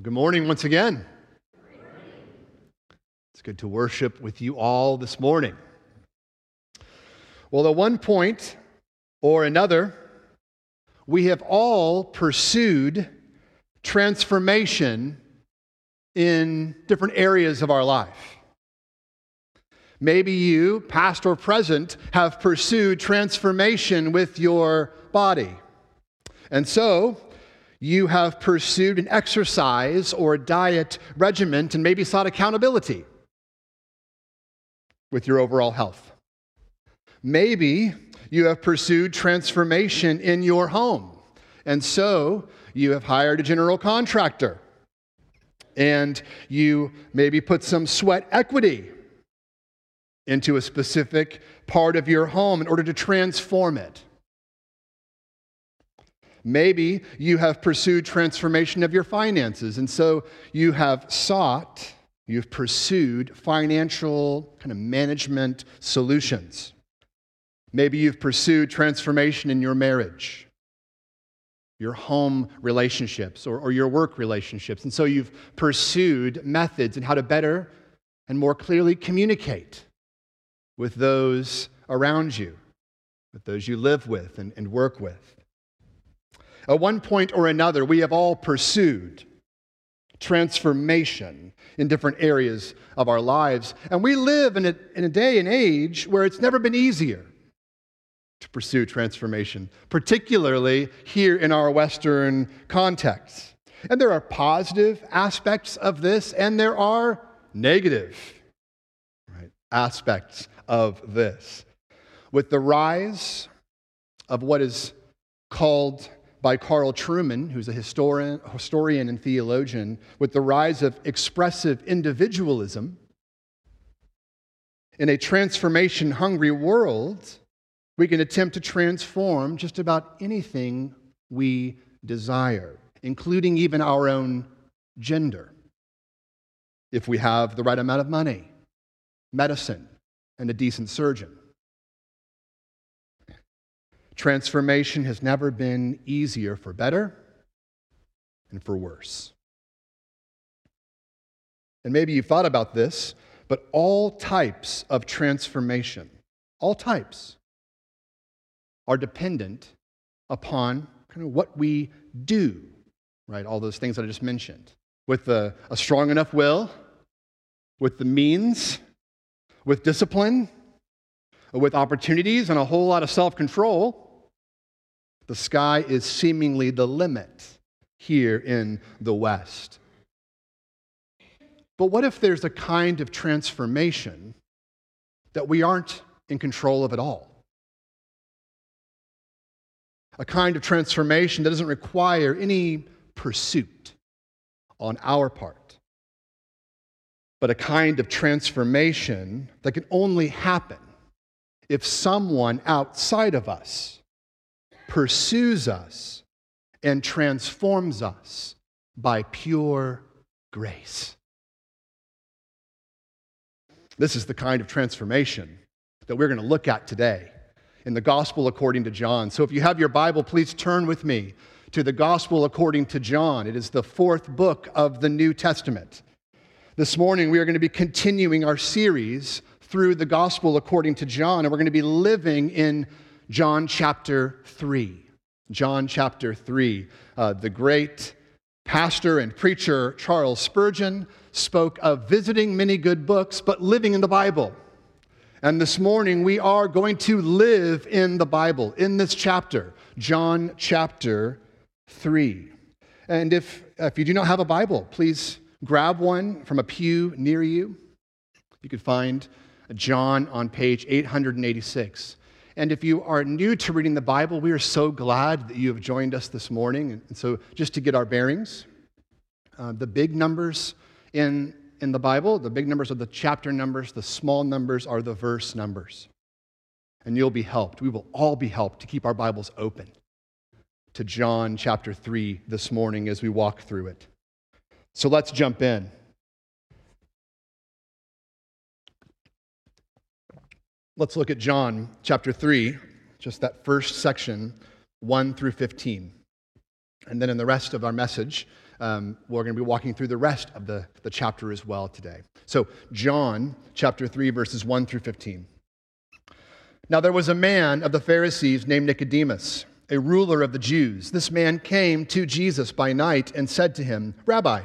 Well, good morning once again. It's good to worship with you all this morning. Well, at one point or another, we have all pursued transformation in different areas of our life. Maybe you, past or present, have pursued transformation with your body. And so, you have pursued an exercise or diet regimen and maybe sought accountability with your overall health. Maybe you have pursued transformation in your home, and so you have hired a general contractor and you maybe put some sweat equity into a specific part of your home in order to transform it. Maybe you have pursued transformation of your finances, and so you have sought, you've pursued financial kind of management solutions. Maybe you've pursued transformation in your marriage, your home relationships, or, or your work relationships, and so you've pursued methods and how to better and more clearly communicate with those around you, with those you live with and, and work with. At one point or another, we have all pursued transformation in different areas of our lives. And we live in a, in a day and age where it's never been easier to pursue transformation, particularly here in our Western context. And there are positive aspects of this, and there are negative right, aspects of this. With the rise of what is called by Carl Trueman, who's a historian, historian and theologian, with the rise of expressive individualism, in a transformation hungry world, we can attempt to transform just about anything we desire, including even our own gender, if we have the right amount of money, medicine, and a decent surgeon. Transformation has never been easier for better and for worse. And maybe you've thought about this, but all types of transformation, all types, are dependent upon kind of what we do, right? All those things that I just mentioned. With a, a strong enough will, with the means, with discipline, with opportunities, and a whole lot of self control the sky is seemingly the limit here in the West. But what if there's a kind of transformation that we aren't in control of at all? A kind of transformation that doesn't require any pursuit on our part, but a kind of transformation that can only happen if someone outside of us pursues us and transforms us by pure grace. This is the kind of transformation that we're going to look at today in the Gospel according to John. So if you have your Bible, please turn with me to the Gospel according to John. It is the fourth book of the New Testament. This morning, we are going to be continuing our series through the Gospel according to John, and we're going to be living in John chapter 3. John chapter 3. Uh, the great pastor and preacher Charles Spurgeon spoke of visiting many good books, but living in the Bible. And this morning we are going to live in the Bible, in this chapter, John chapter 3. And if, if you do not have a Bible, please grab one from a pew near you. You could find John on page 886. And if you are new to reading the Bible, we are so glad that you have joined us this morning. And so, just to get our bearings, uh, the big numbers in, in the Bible, the big numbers are the chapter numbers, the small numbers are the verse numbers. And you'll be helped. We will all be helped to keep our Bibles open to John chapter 3 this morning as we walk through it. So let's jump in. Let's look at John chapter 3, just that first section, 1 through 15. And then in the rest of our message, um, we're going to be walking through the rest of the, the chapter as well today. So, John chapter 3, verses 1 through 15. Now, there was a man of the Pharisees named Nicodemus, a ruler of the Jews. This man came to Jesus by night and said to him, Rabbi,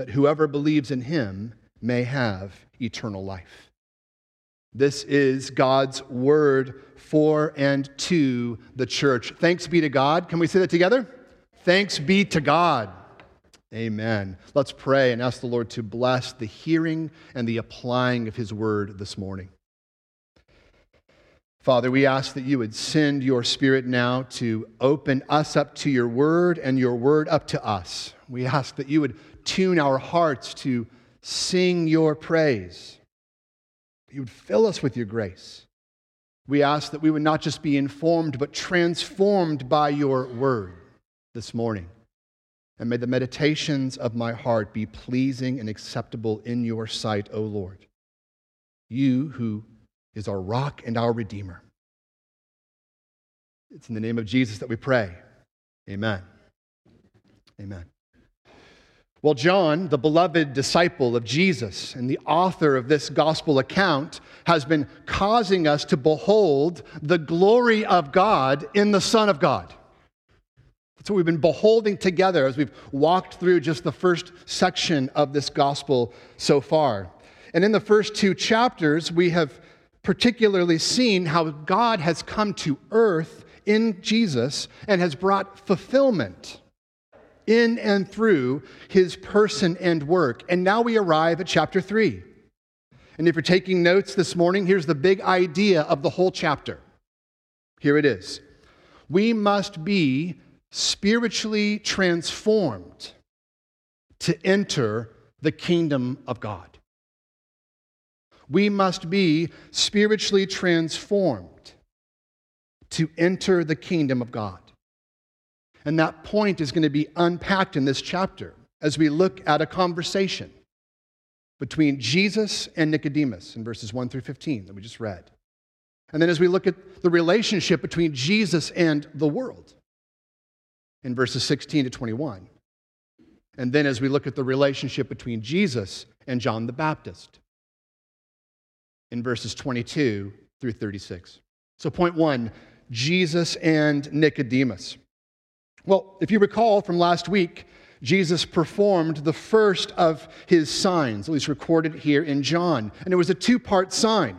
that whoever believes in him may have eternal life. This is God's word for and to the church. Thanks be to God. Can we say that together? Thanks be to God. Amen. Let's pray and ask the Lord to bless the hearing and the applying of his word this morning. Father, we ask that you would send your spirit now to open us up to your word and your word up to us. We ask that you would tune our hearts to sing your praise. You would fill us with your grace. We ask that we would not just be informed, but transformed by your word this morning. And may the meditations of my heart be pleasing and acceptable in your sight, O Lord. You who is our rock and our redeemer. It's in the name of Jesus that we pray. Amen. Amen. Well, John, the beloved disciple of Jesus and the author of this gospel account, has been causing us to behold the glory of God in the Son of God. That's what we've been beholding together as we've walked through just the first section of this gospel so far. And in the first two chapters, we have particularly seen how God has come to earth in Jesus and has brought fulfillment in and through his person and work. And now we arrive at chapter 3. And if you're taking notes this morning, here's the big idea of the whole chapter. Here it is We must be spiritually transformed to enter the kingdom of God. We must be spiritually transformed to enter the kingdom of God. And that point is going to be unpacked in this chapter as we look at a conversation between Jesus and Nicodemus in verses 1 through 15 that we just read. And then as we look at the relationship between Jesus and the world in verses 16 to 21. And then as we look at the relationship between Jesus and John the Baptist in verses 22 through 36. So, point one Jesus and Nicodemus. Well, if you recall from last week, Jesus performed the first of his signs, at least recorded here in John. And it was a two part sign.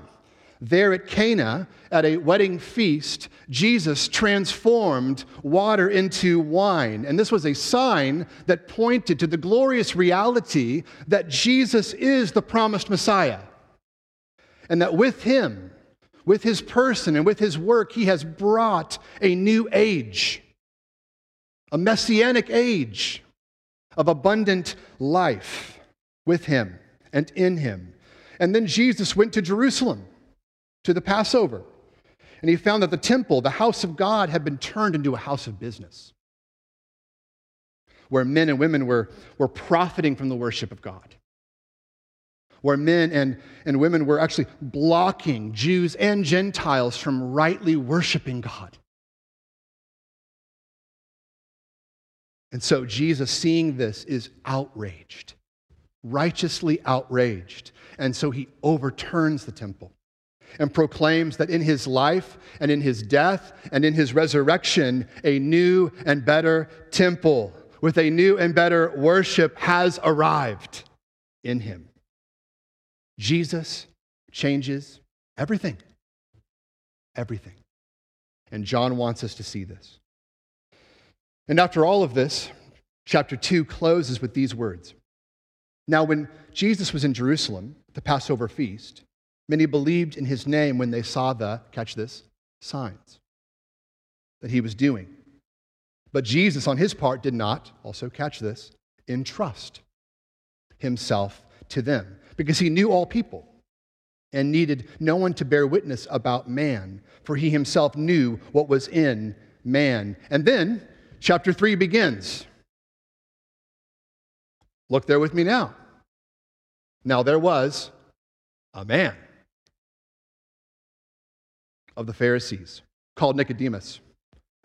There at Cana, at a wedding feast, Jesus transformed water into wine. And this was a sign that pointed to the glorious reality that Jesus is the promised Messiah. And that with him, with his person, and with his work, he has brought a new age a messianic age of abundant life with him and in him. And then Jesus went to Jerusalem to the Passover, and he found that the temple, the house of God, had been turned into a house of business where men and women were, were profiting from the worship of God. where men and, and women were actually blocking Jews and Gentiles from rightly worshiping God. And so Jesus, seeing this, is outraged, righteously outraged. And so he overturns the temple and proclaims that in his life and in his death and in his resurrection, a new and better temple with a new and better worship has arrived in him. Jesus changes everything. Everything. And John wants us to see this. And after all of this, chapter 2 closes with these words Now, when Jesus was in Jerusalem, at the Passover feast, many believed in his name when they saw the, catch this, signs that he was doing. But Jesus, on his part, did not, also catch this, entrust himself to them because he knew all people and needed no one to bear witness about man, for he himself knew what was in man. And then chapter 3 begins. Look there with me now. Now there was a man of the Pharisees called Nicodemus,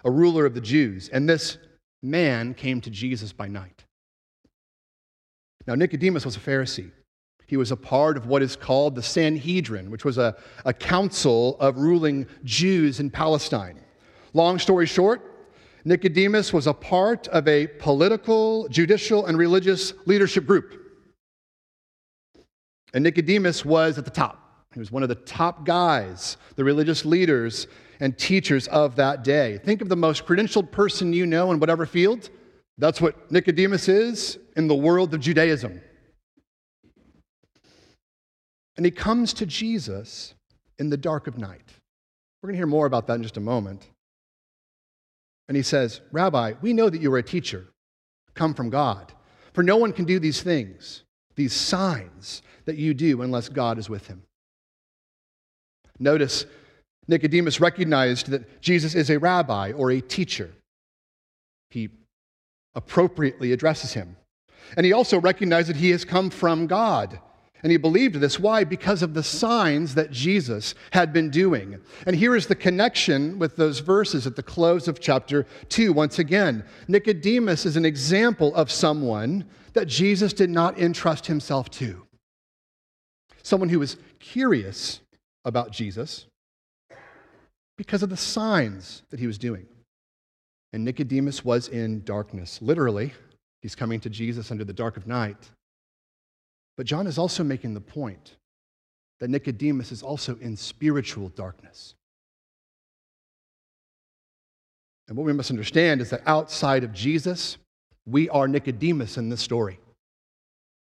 a ruler of the Jews, and this man came to Jesus by night. Now, Nicodemus was a Pharisee. He was a part of what is called the Sanhedrin, which was a, a council of ruling Jews in Palestine. Long story short, Nicodemus was a part of a political, judicial, and religious leadership group. And Nicodemus was at the top. He was one of the top guys, the religious leaders and teachers of that day. Think of the most credentialed person you know in whatever field. That's what Nicodemus is in the world of Judaism. And he comes to Jesus in the dark of night. We're going to hear more about that in just a moment. And he says, Rabbi, we know that you are a teacher, come from God. For no one can do these things, these signs that you do, unless God is with him. Notice Nicodemus recognized that Jesus is a rabbi or a teacher. He appropriately addresses him. And he also recognized that he has come from God. And he believed this. Why? Because of the signs that Jesus had been doing. And here is the connection with those verses at the close of chapter 2. Once again, Nicodemus is an example of someone that Jesus did not entrust himself to. Someone who was curious about Jesus because of the signs that he was doing. And Nicodemus was in darkness. Literally, he's coming to Jesus under the dark of night. But John is also making the point that Nicodemus is also in spiritual darkness. And what we must understand is that outside of Jesus, we are Nicodemus in this story.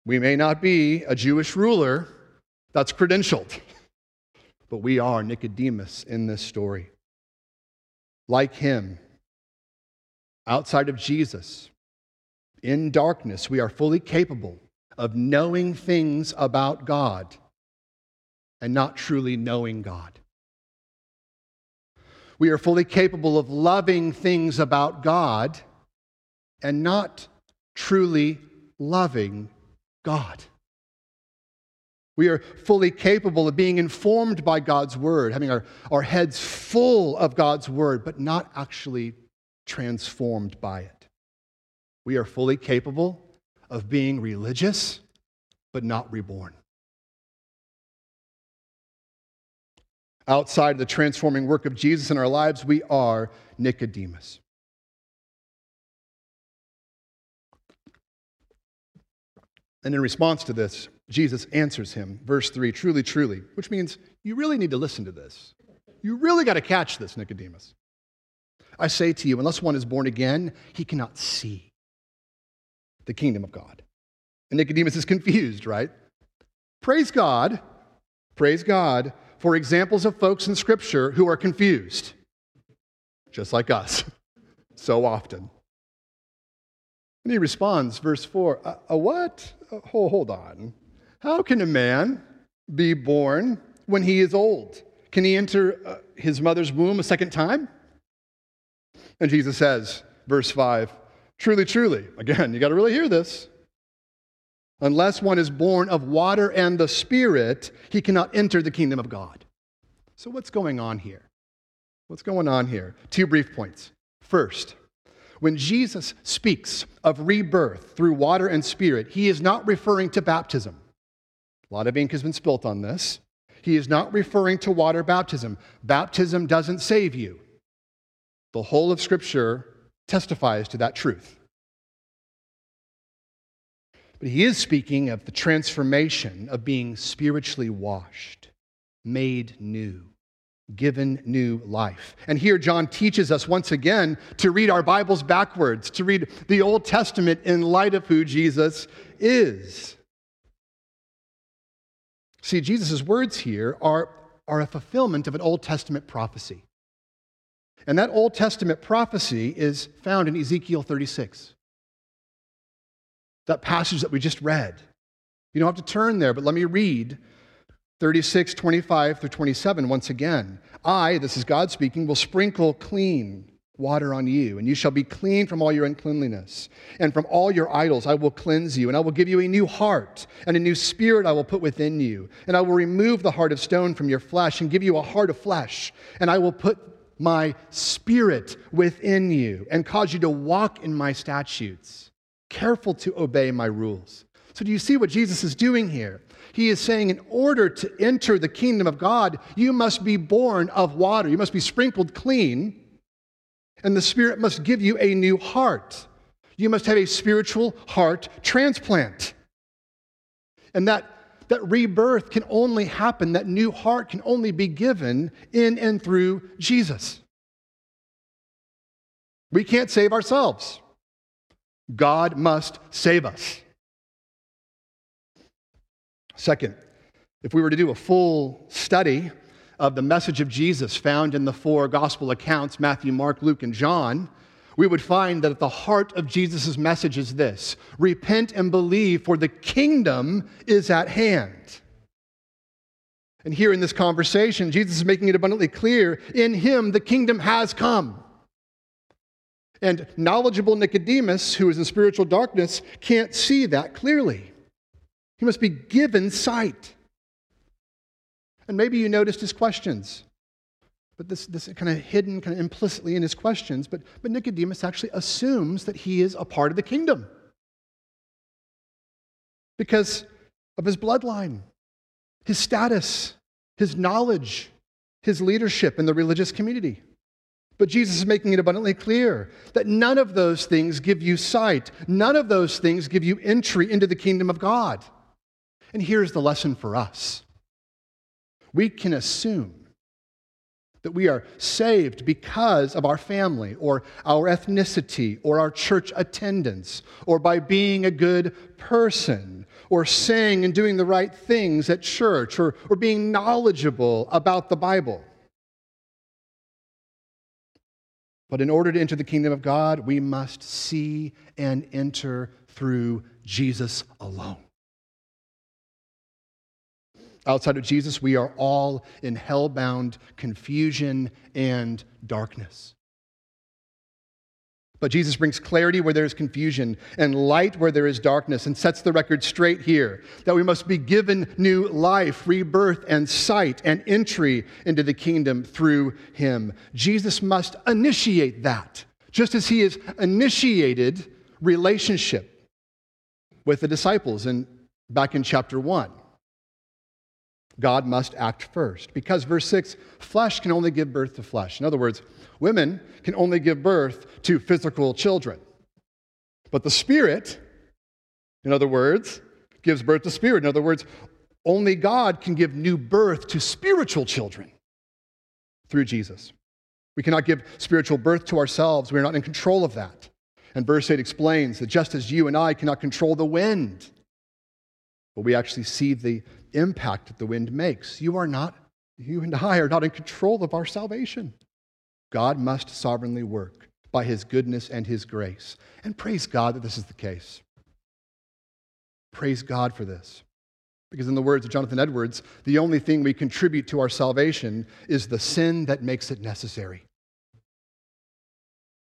We may not be a Jewish ruler that's credentialed, but we are Nicodemus in this story. Like him, outside of Jesus, in darkness, we are fully capable of knowing things about God and not truly knowing God. We are fully capable of loving things about God and not truly loving God. We are fully capable of being informed by God's word, having our, our heads full of God's word, but not actually transformed by it. We are fully capable of being religious, but not reborn. Outside the transforming work of Jesus in our lives, we are Nicodemus. And in response to this, Jesus answers him, verse 3 truly, truly, which means you really need to listen to this. You really got to catch this, Nicodemus. I say to you, unless one is born again, he cannot see the kingdom of God. And Nicodemus is confused, right? Praise God, praise God for examples of folks in Scripture who are confused, just like us, so often. And he responds, verse 4 A, a what? Oh, hold on. How can a man be born when he is old? Can he enter uh, his mother's womb a second time? And Jesus says, verse 5 Truly, truly, again, you got to really hear this. Unless one is born of water and the Spirit, he cannot enter the kingdom of God. So, what's going on here? What's going on here? Two brief points. First, when Jesus speaks of rebirth through water and spirit, he is not referring to baptism. A lot of ink has been spilt on this. He is not referring to water baptism. Baptism doesn't save you. The whole of Scripture testifies to that truth. But he is speaking of the transformation of being spiritually washed, made new, given new life. And here, John teaches us once again to read our Bibles backwards, to read the Old Testament in light of who Jesus is. See, Jesus' words here are, are a fulfillment of an Old Testament prophecy. And that Old Testament prophecy is found in Ezekiel 36. That passage that we just read. You don't have to turn there, but let me read 36, 25 through 27 once again. I, this is God speaking, will sprinkle clean water on you, and you shall be clean from all your uncleanliness. And from all your idols I will cleanse you, and I will give you a new heart, and a new spirit I will put within you. And I will remove the heart of stone from your flesh, and give you a heart of flesh. And I will put my spirit within you, and cause you to walk in my statutes, careful to obey my rules. So, do you see what Jesus is doing here? He is saying, in order to enter the kingdom of God, you must be born of water. You must be sprinkled clean and the Spirit must give you a new heart. You must have a spiritual heart transplant. And that, that rebirth can only happen, that new heart can only be given in and through Jesus. We can't save ourselves. God must save us. Second, if we were to do a full study of the message of Jesus found in the four gospel accounts Matthew, Mark, Luke, and John, we would find that at the heart of Jesus' message is this repent and believe, for the kingdom is at hand. And here in this conversation, Jesus is making it abundantly clear in him the kingdom has come. And knowledgeable Nicodemus, who is in spiritual darkness, can't see that clearly. He must be given sight. And maybe you noticed his questions. But this, this kind of hidden, kind of implicitly in his questions. But, but Nicodemus actually assumes that he is a part of the kingdom because of his bloodline, his status, his knowledge, his leadership in the religious community. But Jesus is making it abundantly clear that none of those things give you sight. None of those things give you entry into the kingdom of God. And here's the lesson for us we can assume that we are saved because of our family or our ethnicity or our church attendance or by being a good person or saying and doing the right things at church or, or being knowledgeable about the Bible. But in order to enter the kingdom of God, we must see and enter through Jesus alone. Outside of Jesus, we are all in hell-bound confusion and darkness. But Jesus brings clarity where there is confusion and light where there is darkness and sets the record straight here that we must be given new life, rebirth, and sight and entry into the kingdom through him. Jesus must initiate that, just as he has initiated relationship with the disciples in, back in chapter 1. God must act first. Because, verse 6, flesh can only give birth to flesh. In other words, women can only give birth to physical children. But the Spirit, in other words, gives birth to spirit. In other words, only God can give new birth to spiritual children through Jesus. We cannot give spiritual birth to ourselves. We are not in control of that. And verse 8 explains that just as you and I cannot control the wind, but we actually see the impact that the wind makes. You are not, you and I are not in control of our salvation. God must sovereignly work by his goodness and his grace. And praise God that this is the case. Praise God for this. Because, in the words of Jonathan Edwards, the only thing we contribute to our salvation is the sin that makes it necessary.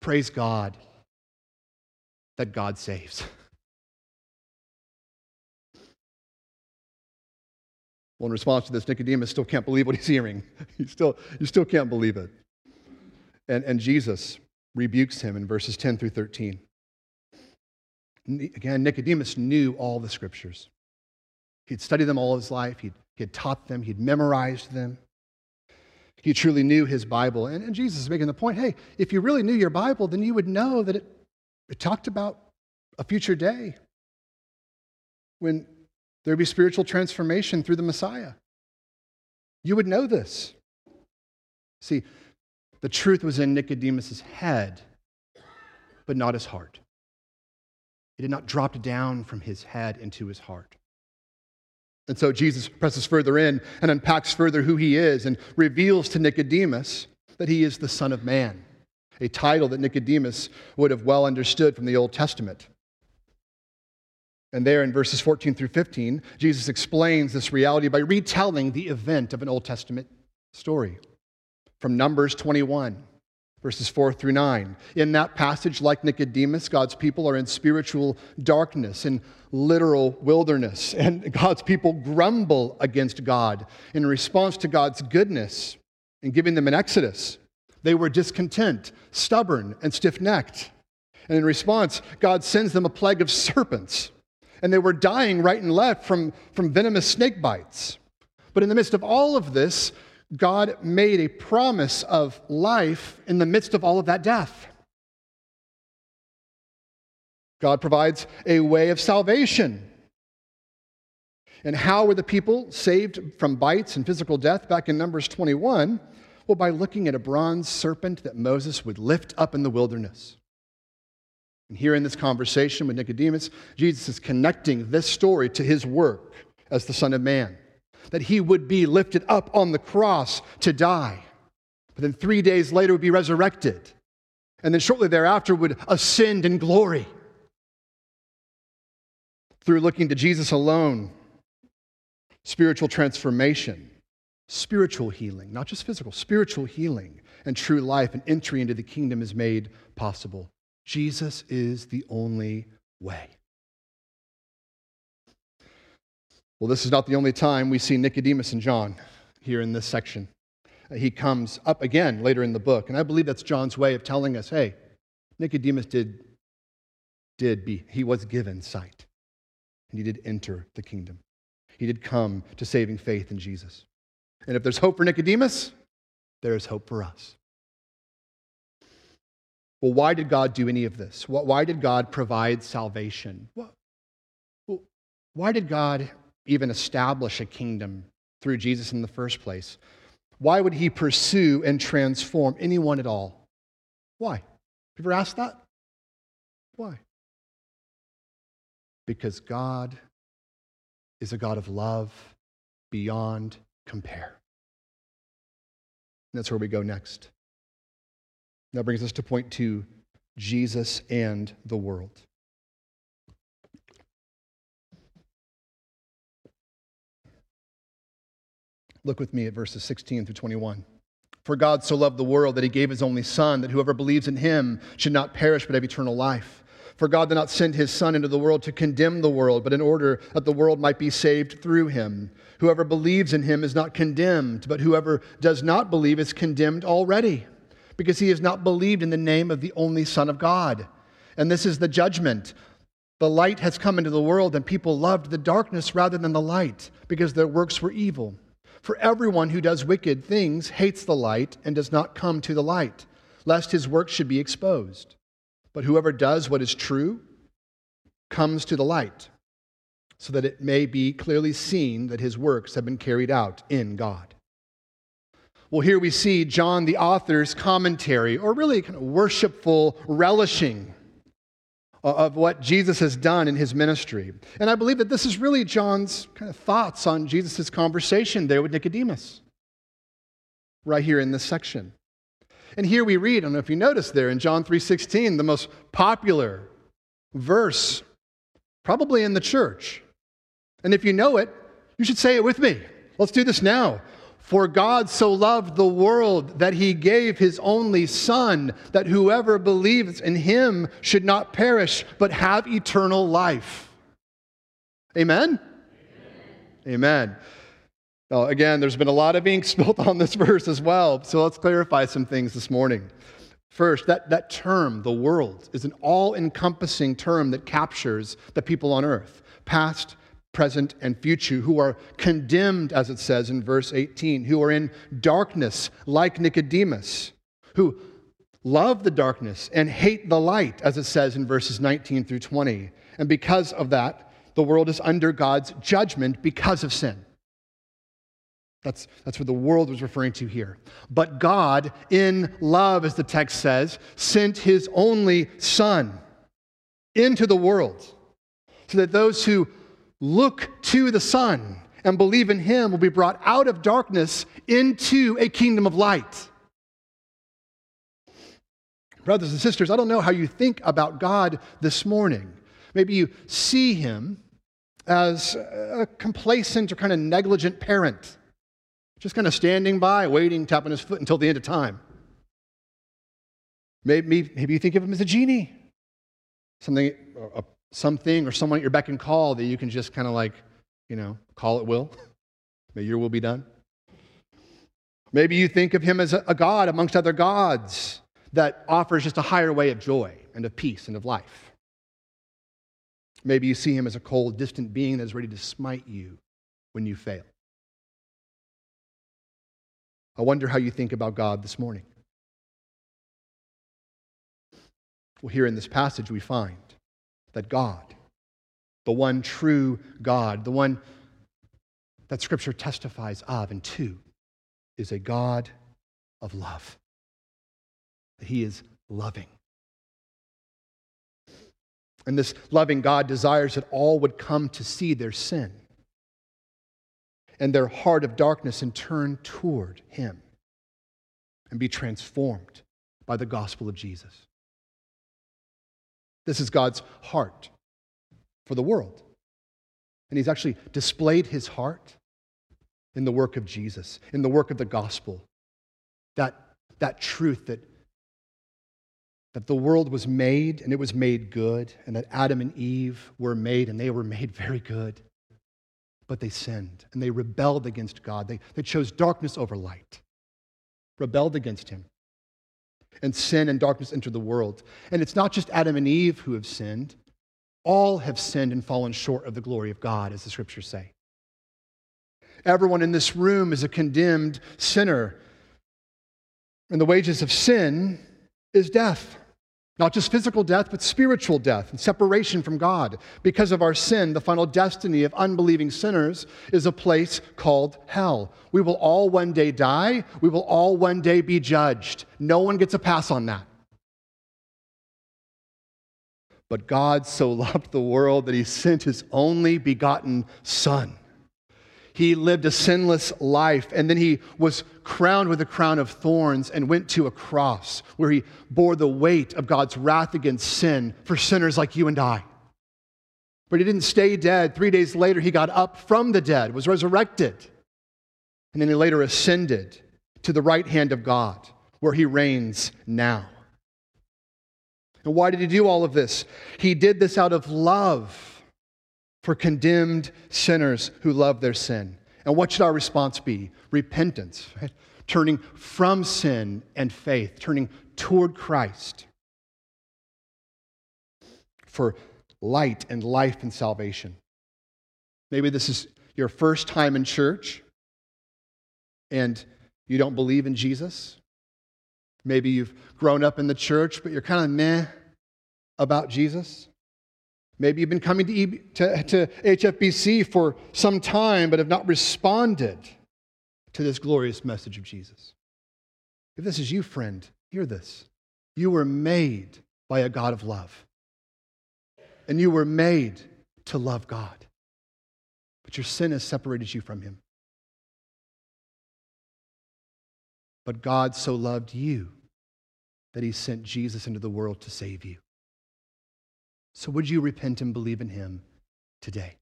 Praise God that God saves. Well, in response to this, Nicodemus still can't believe what he's hearing. he still, he still can't believe it. And, and Jesus rebukes him in verses 10 through 13. Again, Nicodemus knew all the scriptures. He'd studied them all his life, he'd, he had taught them, he'd memorized them. He truly knew his Bible. And, and Jesus is making the point hey, if you really knew your Bible, then you would know that it, it talked about a future day when there'd be spiritual transformation through the Messiah. You would know this. See, the truth was in Nicodemus' head, but not his heart. It had not dropped down from his head into his heart. And so Jesus presses further in and unpacks further who he is and reveals to Nicodemus that he is the Son of Man, a title that Nicodemus would have well understood from the Old Testament. And there in verses 14 through 15, Jesus explains this reality by retelling the event of an Old Testament story from Numbers 21 verses 4 through 9. In that passage, like Nicodemus, God's people are in spiritual darkness, in literal wilderness, and God's people grumble against God in response to God's goodness in giving them an exodus. They were discontent, stubborn, and stiff necked. And in response, God sends them a plague of serpents, and they were dying right and left from, from venomous snake bites. But in the midst of all of this, God made a promise of life in the midst of all of that death. God provides a way of salvation. And how were the people saved from bites and physical death back in Numbers 21? Well, by looking at a bronze serpent that Moses would lift up in the wilderness. And here in this conversation with Nicodemus, Jesus is connecting this story to his work as the Son of Man that he would be lifted up on the cross to die. But then three days later would be resurrected. And then shortly thereafter would ascend in glory. Through looking to Jesus alone, spiritual transformation, spiritual healing, not just physical, spiritual healing and true life and entry into the kingdom is made possible. Jesus is the only way. Well, this is not the only time we see Nicodemus and John here in this section. Uh, he comes up again later in the book, and I believe that's John's way of telling us hey, Nicodemus did, did be, he was given sight, and he did enter the kingdom. He did come to saving faith in Jesus. And if there's hope for Nicodemus, there is hope for us. Well, why did God do any of this? Why did God provide salvation? Why did God even establish a kingdom through Jesus in the first place? Why would he pursue and transform anyone at all? Why? Have you ever asked that? Why? Because God is a God of love beyond compare. And that's where we go next. That brings us to point two Jesus and the world. Look with me at verses 16 through 21. For God so loved the world that he gave his only Son, that whoever believes in him should not perish but have eternal life. For God did not send his Son into the world to condemn the world, but in order that the world might be saved through him. Whoever believes in him is not condemned, but whoever does not believe is condemned already, because he has not believed in the name of the only Son of God. And this is the judgment. The light has come into the world, and people loved the darkness rather than the light, because their works were evil. For everyone who does wicked things hates the light and does not come to the light, lest his work should be exposed. But whoever does what is true comes to the light, so that it may be clearly seen that his works have been carried out in God. Well, here we see John the author's commentary, or really kind of worshipful relishing of what Jesus has done in his ministry. And I believe that this is really John's kind of thoughts on Jesus' conversation there with Nicodemus, right here in this section. And here we read, I don't know if you noticed there in John 3:16, the most popular verse probably in the church. And if you know it, you should say it with me. Let's do this now. For God so loved the world that he gave his only Son, that whoever believes in him should not perish, but have eternal life. Amen? Amen. Amen. Now, again, there's been a lot of ink spilled on this verse as well, so let's clarify some things this morning. First, that, that term, the world, is an all encompassing term that captures the people on earth, past, present, and future, who are condemned, as it says in verse 18, who are in darkness like Nicodemus, who love the darkness and hate the light, as it says in verses 19 through 20. And because of that, the world is under God's judgment because of sin. That's, that's what the world was referring to here. But God, in love, as the text says, sent his only Son into the world so that those who look to the Son and believe in him will be brought out of darkness into a kingdom of light. Brothers and sisters, I don't know how you think about God this morning. Maybe you see him as a complacent or kind of negligent parent just kind of standing by, waiting, tapping his foot until the end of time. Maybe, maybe you think of him as a genie, something, a, something or someone at your beck and call that you can just kind of like, you know, call it will. May your will be done. Maybe you think of him as a, a God amongst other gods that offers just a higher way of joy and of peace and of life. Maybe you see him as a cold, distant being that is ready to smite you when you fail. I wonder how you think about God this morning. Well, here in this passage, we find that God, the one true God, the one that Scripture testifies of and to, is a God of love. He is loving. And this loving God desires that all would come to see their sin and their heart of darkness and turn toward Him and be transformed by the gospel of Jesus. This is God's heart for the world. And He's actually displayed His heart in the work of Jesus, in the work of the gospel. That, that truth that, that the world was made and it was made good, and that Adam and Eve were made and they were made very good. But they sinned and they rebelled against God. They, they chose darkness over light, rebelled against Him. And sin and darkness entered the world. And it's not just Adam and Eve who have sinned, all have sinned and fallen short of the glory of God, as the scriptures say. Everyone in this room is a condemned sinner. And the wages of sin is death. Not just physical death, but spiritual death and separation from God. Because of our sin, the final destiny of unbelieving sinners is a place called hell. We will all one day die. We will all one day be judged. No one gets a pass on that. But God so loved the world that he sent his only begotten Son he lived a sinless life, and then he was crowned with a crown of thorns and went to a cross where he bore the weight of God's wrath against sin for sinners like you and I. But he didn't stay dead. Three days later, he got up from the dead, was resurrected, and then he later ascended to the right hand of God, where he reigns now. And why did he do all of this? He did this out of love for condemned sinners who love their sin. And what should our response be? Repentance, right? turning from sin and faith, turning toward Christ for light and life and salvation. Maybe this is your first time in church and you don't believe in Jesus. Maybe you've grown up in the church, but you're kind of meh about Jesus. Maybe you've been coming to, to, to HFBC for some time but have not responded to this glorious message of Jesus. If this is you, friend, hear this. You were made by a God of love, and you were made to love God. But your sin has separated you from Him. But God so loved you that He sent Jesus into the world to save you. So, would you repent and believe in him today?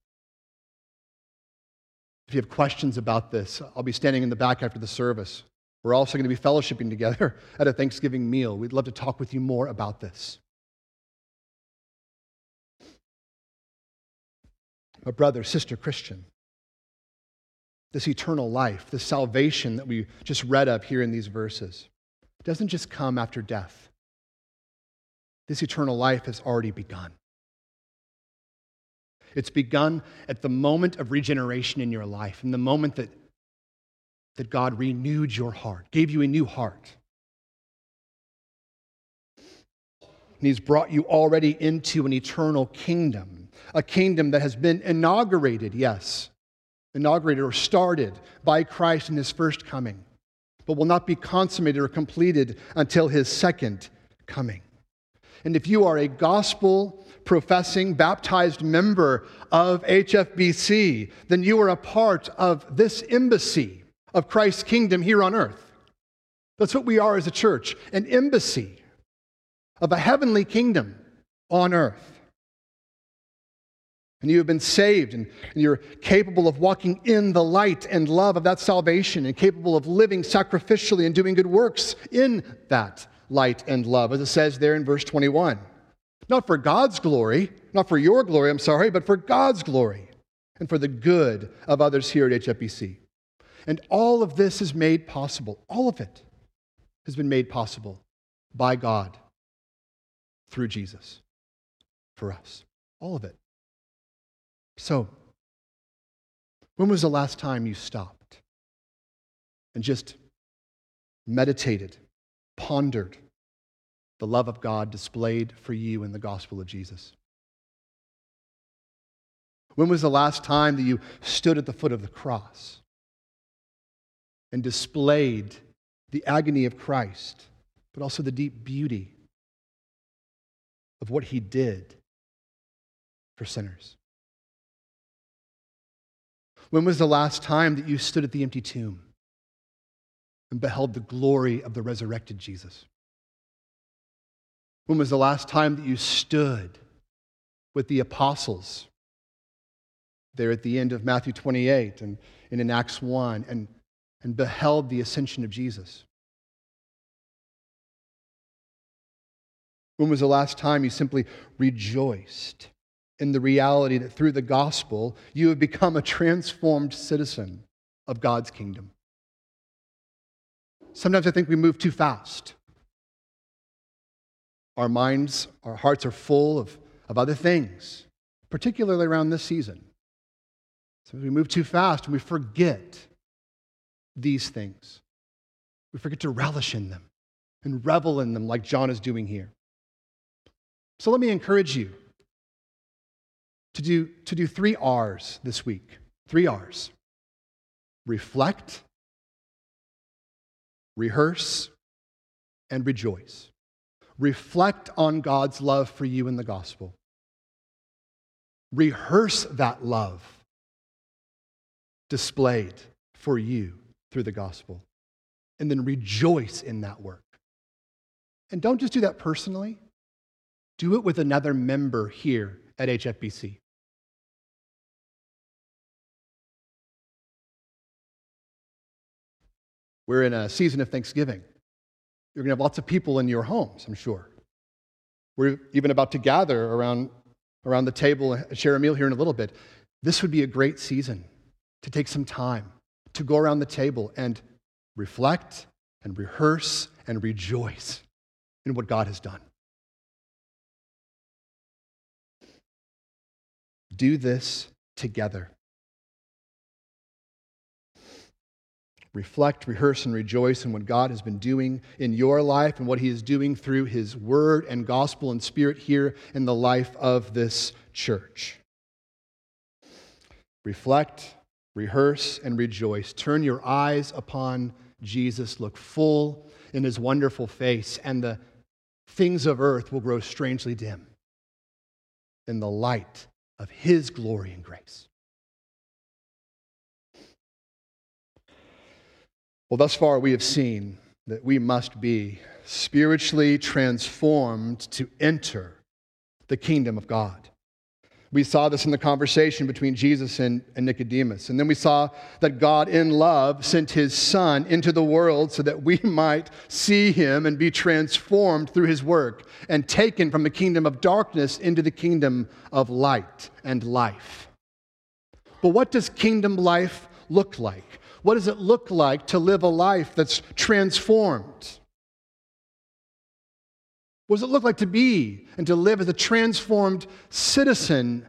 If you have questions about this, I'll be standing in the back after the service. We're also going to be fellowshipping together at a Thanksgiving meal. We'd love to talk with you more about this. But, brother, sister, Christian, this eternal life, this salvation that we just read of here in these verses, doesn't just come after death. This eternal life has already begun. It's begun at the moment of regeneration in your life, in the moment that, that God renewed your heart, gave you a new heart. And He's brought you already into an eternal kingdom, a kingdom that has been inaugurated, yes, inaugurated or started by Christ in His first coming, but will not be consummated or completed until His second coming. And if you are a gospel professing, baptized member of HFBC, then you are a part of this embassy of Christ's kingdom here on earth. That's what we are as a church an embassy of a heavenly kingdom on earth. And you have been saved, and, you're capable of walking in the light and love of that salvation, and capable of living sacrificially and doing good works in that light and love, as it says there in verse 21. Not for God's glory, not for your glory, I'm sorry, but for God's glory and for the good of others here at HFBC. And all of this is made possible. All of it has been made possible by God through Jesus for us. All of it. So, when was the last time you stopped and just meditated, pondered the love of God displayed for you in the gospel of Jesus? When was the last time that you stood at the foot of the cross and displayed the agony of Christ, but also the deep beauty of what he did for sinners? When was the last time that you stood at the empty tomb and beheld the glory of the resurrected Jesus? When was the last time that you stood with the apostles there at the end of Matthew 28 and, and in Acts 1 and, and beheld the ascension of Jesus? When was the last time you simply rejoiced in the reality that through the gospel you have become a transformed citizen of God's kingdom? Sometimes I think we move too fast. Our minds, our hearts are full of, of other things, particularly around this season. So we move too fast and we forget these things. We forget to relish in them and revel in them like John is doing here. So let me encourage you to do, to do three R's this week. Three R's reflect, rehearse, and rejoice. Reflect on God's love for you in the gospel. Rehearse that love displayed for you through the gospel. And then rejoice in that work. And don't just do that personally, do it with another member here at HFBC. We're in a season of Thanksgiving. You're going to have lots of people in your homes, I'm sure. We're even about to gather around, around the table and share a meal here in a little bit. This would be a great season to take some time to go around the table and reflect and rehearse and rejoice in what God has done. Do this together. Reflect, rehearse, and rejoice in what God has been doing in your life and what He is doing through His Word and gospel and Spirit here in the life of this church. Reflect, rehearse, and rejoice. Turn your eyes upon Jesus. Look full in His wonderful face, and the things of earth will grow strangely dim in the light of His glory and grace. Well, thus far we have seen that we must be spiritually transformed to enter the kingdom of God. We saw this in the conversation between Jesus and, and, Nicodemus. And then we saw that God, in love, sent his Son into the world so that we might see him and be transformed through his work and taken from the kingdom of darkness into the kingdom of light and life. But what does kingdom life look like? What does it look like to live a life that's transformed? What does it look like to be and to live as a transformed citizen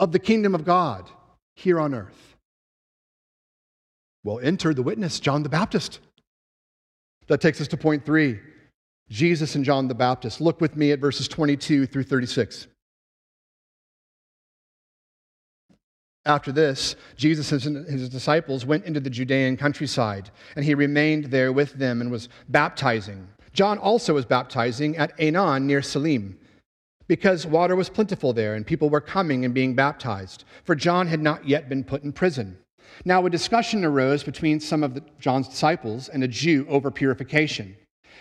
of the kingdom of God here on earth? Well, enter the witness, John the Baptist. That takes us to point three Jesus and John the Baptist. Look with me at verses 22 through 36. After this, Jesus and his disciples went into the Judean countryside, and he remained there with them and was baptizing. John also was baptizing at Aenon near Salim, because water was plentiful there, and people were coming and being baptized, for John had not yet been put in prison. Now, a discussion arose between some of the, John's disciples and a Jew over purification.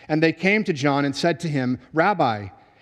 And they came to John and said to him, Rabbi,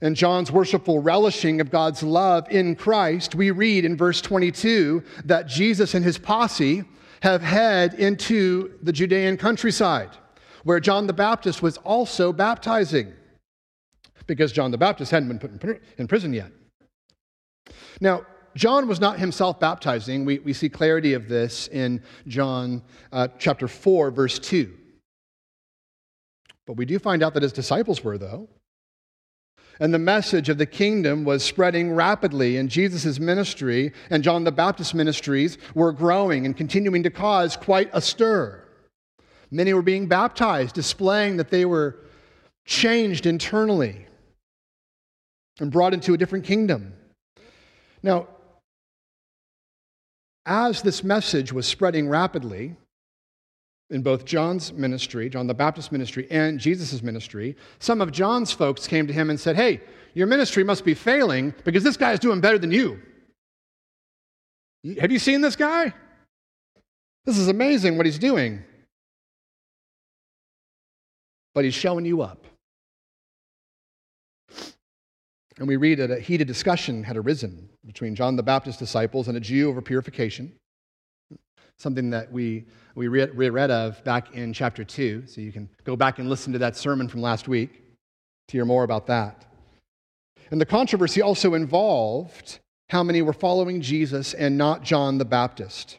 and John's worshipful relishing of God's love in Christ, we read in verse 22 that Jesus and his posse have head into the Judean countryside, where John the Baptist was also baptizing, because John the Baptist hadn't been put in prison yet. Now, John was not himself baptizing. We, we see clarity of this in John uh, chapter 4, verse 2. But we do find out that his disciples were, though. And the message of the kingdom was spreading rapidly, and Jesus' ministry and John the Baptist's ministries were growing and continuing to cause quite a stir. Many were being baptized, displaying that they were changed internally and brought into a different kingdom. Now, as this message was spreading rapidly, in both John's ministry, John the Baptist ministry, and Jesus' ministry, some of John's folks came to him and said, Hey, your ministry must be failing because this guy is doing better than you. Have you seen this guy? This is amazing what he's doing. But he's showing you up. And we read that a heated discussion had arisen between John the Baptist's disciples and a Jew over purification something that we, we read, read of back in chapter 2. So you can go back and listen to that sermon from last week to hear more about that. And the controversy also involved how many were following Jesus and not John the Baptist.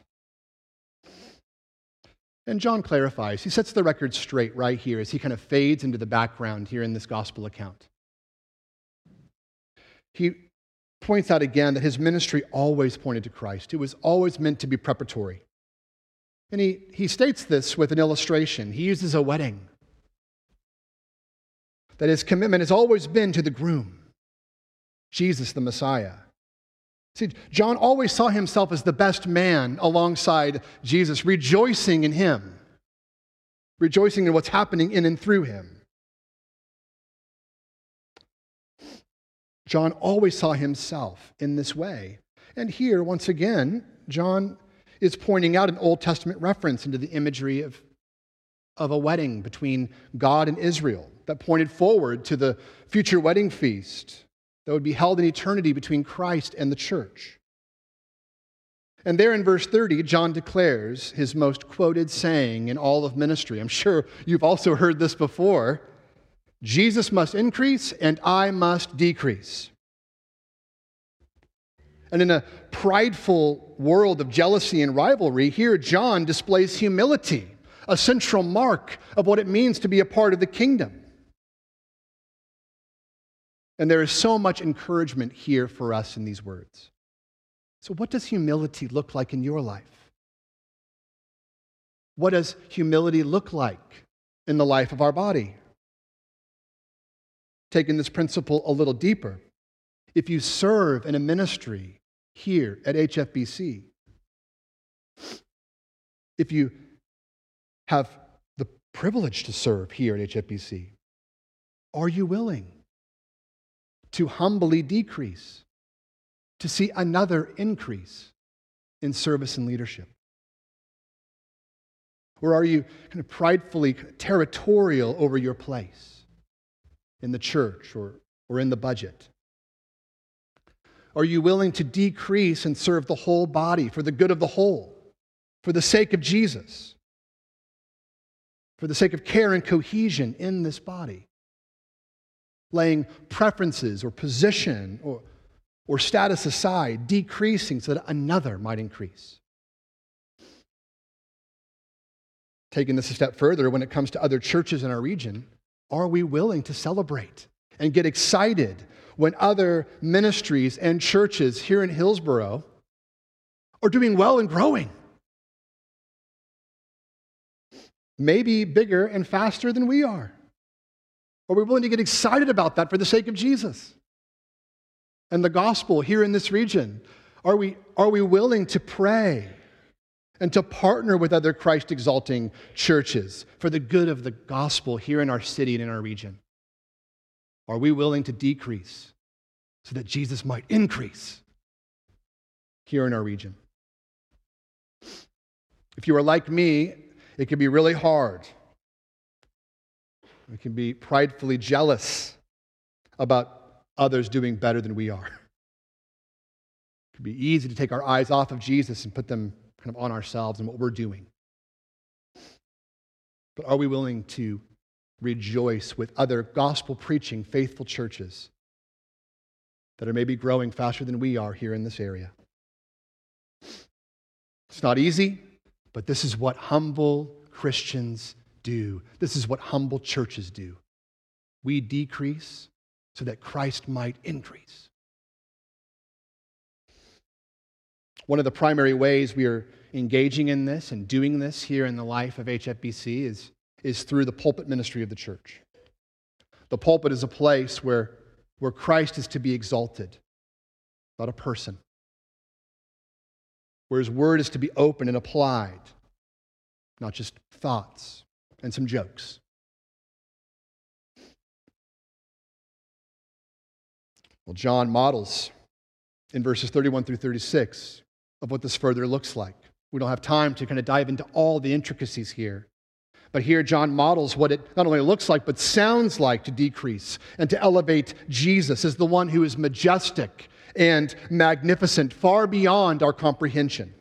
And John clarifies, he sets the record straight right here as he kind of fades into the background here in this gospel account. He points out again that his ministry always pointed to Christ. It was always meant to be preparatory. And he, he states this with an illustration. He uses a wedding. That his commitment has always been to the groom, Jesus the Messiah. See, John always saw himself as the best man alongside Jesus, rejoicing in him, rejoicing in what's happening in and through him. John always saw himself in this way. And here, once again, John is pointing out an Old Testament reference into the imagery of, of a wedding between God and Israel that pointed forward to the future wedding feast that would be held in eternity between Christ and the church. And there in verse 30, John declares his most quoted saying in all of ministry. I'm sure you've also heard this before. Jesus must increase and I must decrease. And in a prideful world of jealousy and rivalry, here John displays humility, a central mark of what it means to be a part of the kingdom. And there is so much encouragement here for us in these words. So, what does humility look like in your life? What does humility look like in the life of our body? Taking this principle a little deeper, if you serve in a ministry here at HFBC, if you have the privilege to serve here at HFBC, are you willing to humbly decrease, to see another increase in service and leadership? Or are you kind of pridefully territorial over your place in the church or, or in the budget? Are you willing to decrease and serve the whole body for the good of the whole, for the sake of Jesus, for the sake of care and cohesion in this body? Laying preferences or position or, or status aside, decreasing so that another might increase. Taking this a step further, when it comes to other churches in our region, are we willing to celebrate and get excited when other ministries and churches here in Hillsboro are doing well and growing? Maybe bigger and faster than we are. Are we willing to get excited about that for the sake of Jesus and the gospel here in this region? Are we, are we willing to pray and to partner with other Christ exalting churches for the good of the gospel here in our city and in our region? Are we willing to decrease so that Jesus might increase here in our region? If you are like me, it can be really hard. We can be pridefully jealous about others doing better than we are. It can be easy to take our eyes off of Jesus and put them kind of on ourselves and what we're doing. But are we willing to rejoice with other gospel preaching, faithful churches that are maybe growing faster than we are here in this area? It's not easy, but this is what humble Christians do. This is what humble churches do. We decrease so that Christ might increase. One of the primary ways we are engaging in this and doing this here in the life of HFBC is, is through the pulpit ministry of the church. The pulpit is a place where, where Christ is to be exalted, not a person, where his word is to be open and applied, not just thoughts and some jokes. Well, John models in verses 31 through 36 of what this further looks like. We don't have time to kind of dive into all the intricacies here. But here, John models what it not only looks like, but sounds like to decrease and to elevate Jesus as the one who is majestic and magnificent, far beyond our comprehension.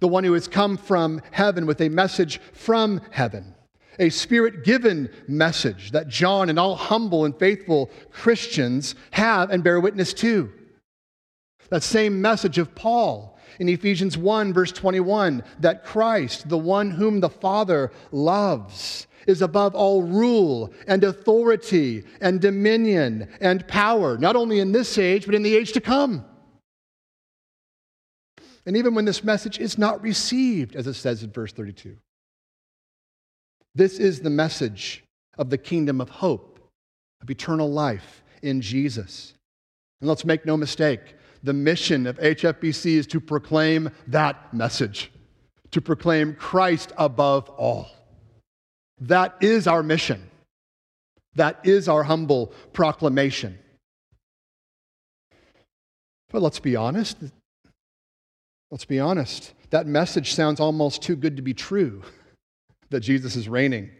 The one who has come from heaven with a message from heaven, a spirit given message that John and all humble and faithful Christians have and bear witness to. That same message of Paul in Ephesians 1, verse 21, that Christ, the one whom the Father loves, is above all rule and authority and dominion and power, not only in this age, but in the age to come. And even when this message is not received, as it says in verse 32, this is the message of the kingdom of hope, of eternal life in Jesus. And let's make no mistake, the mission of HFBC is to proclaim that message, to proclaim Christ above all. That is our mission. That is our humble proclamation. But let's be honest. Let's be honest. That message sounds almost too good to be true that Jesus is reigning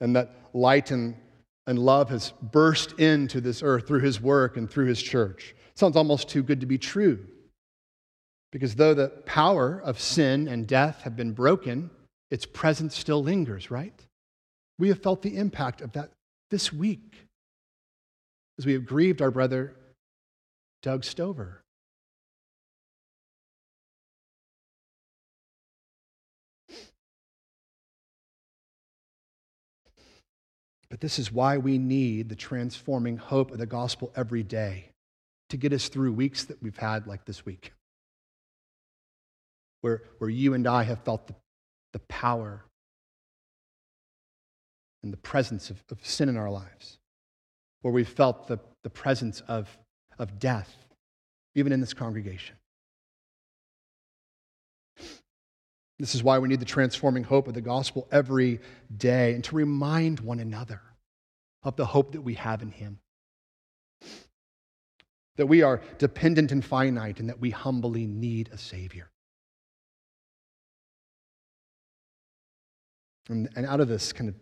and that light and, and love has burst into this earth through his work and through his church. Sounds almost too good to be true. Because though the power of sin and death have been broken, its presence still lingers, right? We have felt the impact of that this week as we have grieved our brother Doug Stover. But this is why we need the transforming hope of the gospel every day to get us through weeks that we've had like this week, where, where you and I have felt the, the power and the presence of, of sin in our lives, where we've felt the, the presence of, of death, even in this congregation. This is why we need the transforming hope of the gospel every day and to remind one another of the hope that we have in Him. That we are dependent and finite and that we humbly need a Savior. And, and out of this kind of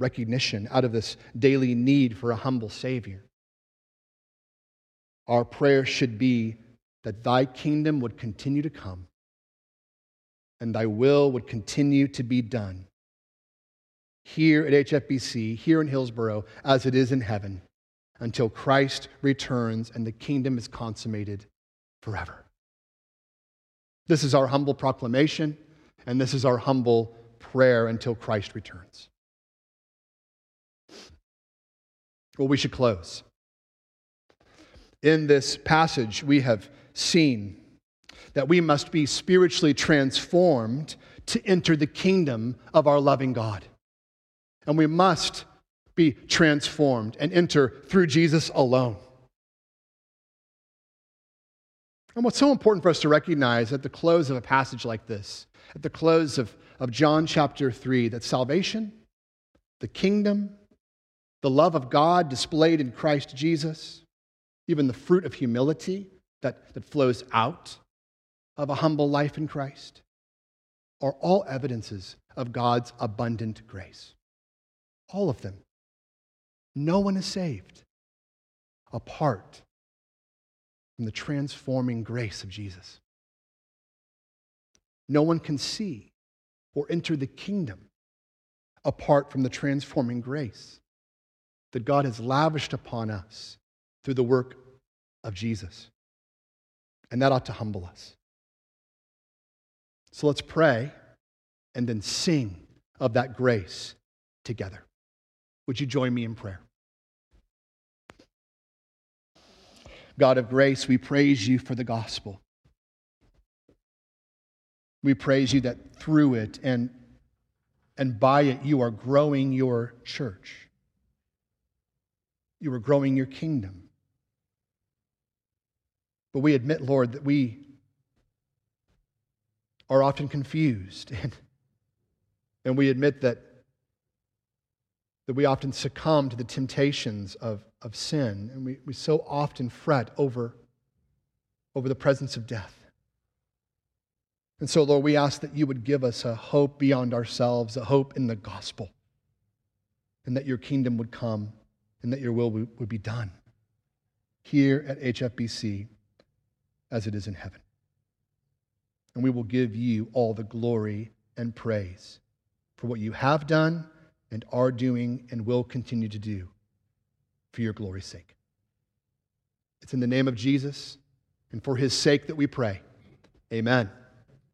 recognition, out of this daily need for a humble Savior, our prayer should be that Thy kingdom would continue to come and thy will would continue to be done here at HFBC, here in Hillsboro, as it is in heaven, until Christ returns and the kingdom is consummated forever. This is our humble proclamation, and this is our humble prayer until Christ returns. Well, we should close. In this passage, we have seen that we must be spiritually transformed to enter the kingdom of our loving God. And we must be transformed and enter through Jesus alone. And what's so important for us to recognize at the close of a passage like this, at the close of, of John chapter 3, that salvation, the kingdom, the love of God displayed in Christ Jesus, even the fruit of humility that, that flows out of a humble life in Christ are all evidences of God's abundant grace. All of them. No one is saved apart from the transforming grace of Jesus. No one can see or enter the kingdom apart from the transforming grace that God has lavished upon us through the work of Jesus. And that ought to humble us. So let's pray and then sing of that grace together. Would you join me in prayer? God of grace, we praise you for the gospel. We praise you that through it and, and by it you are growing your church. You are growing your kingdom. But we admit, Lord, that we are often confused. And, and we admit that, that we often succumb to the temptations of, of sin. And we, we so often fret over, over the presence of death. And so, Lord, we ask that you would give us a hope beyond ourselves, a hope in the gospel, and that your kingdom would come and that your will would be done here at HFBC as it is in heaven and we will give you all the glory and praise for what you have done and are doing and will continue to do for your glory's sake. It's in the name of Jesus and for his sake that we pray. Amen.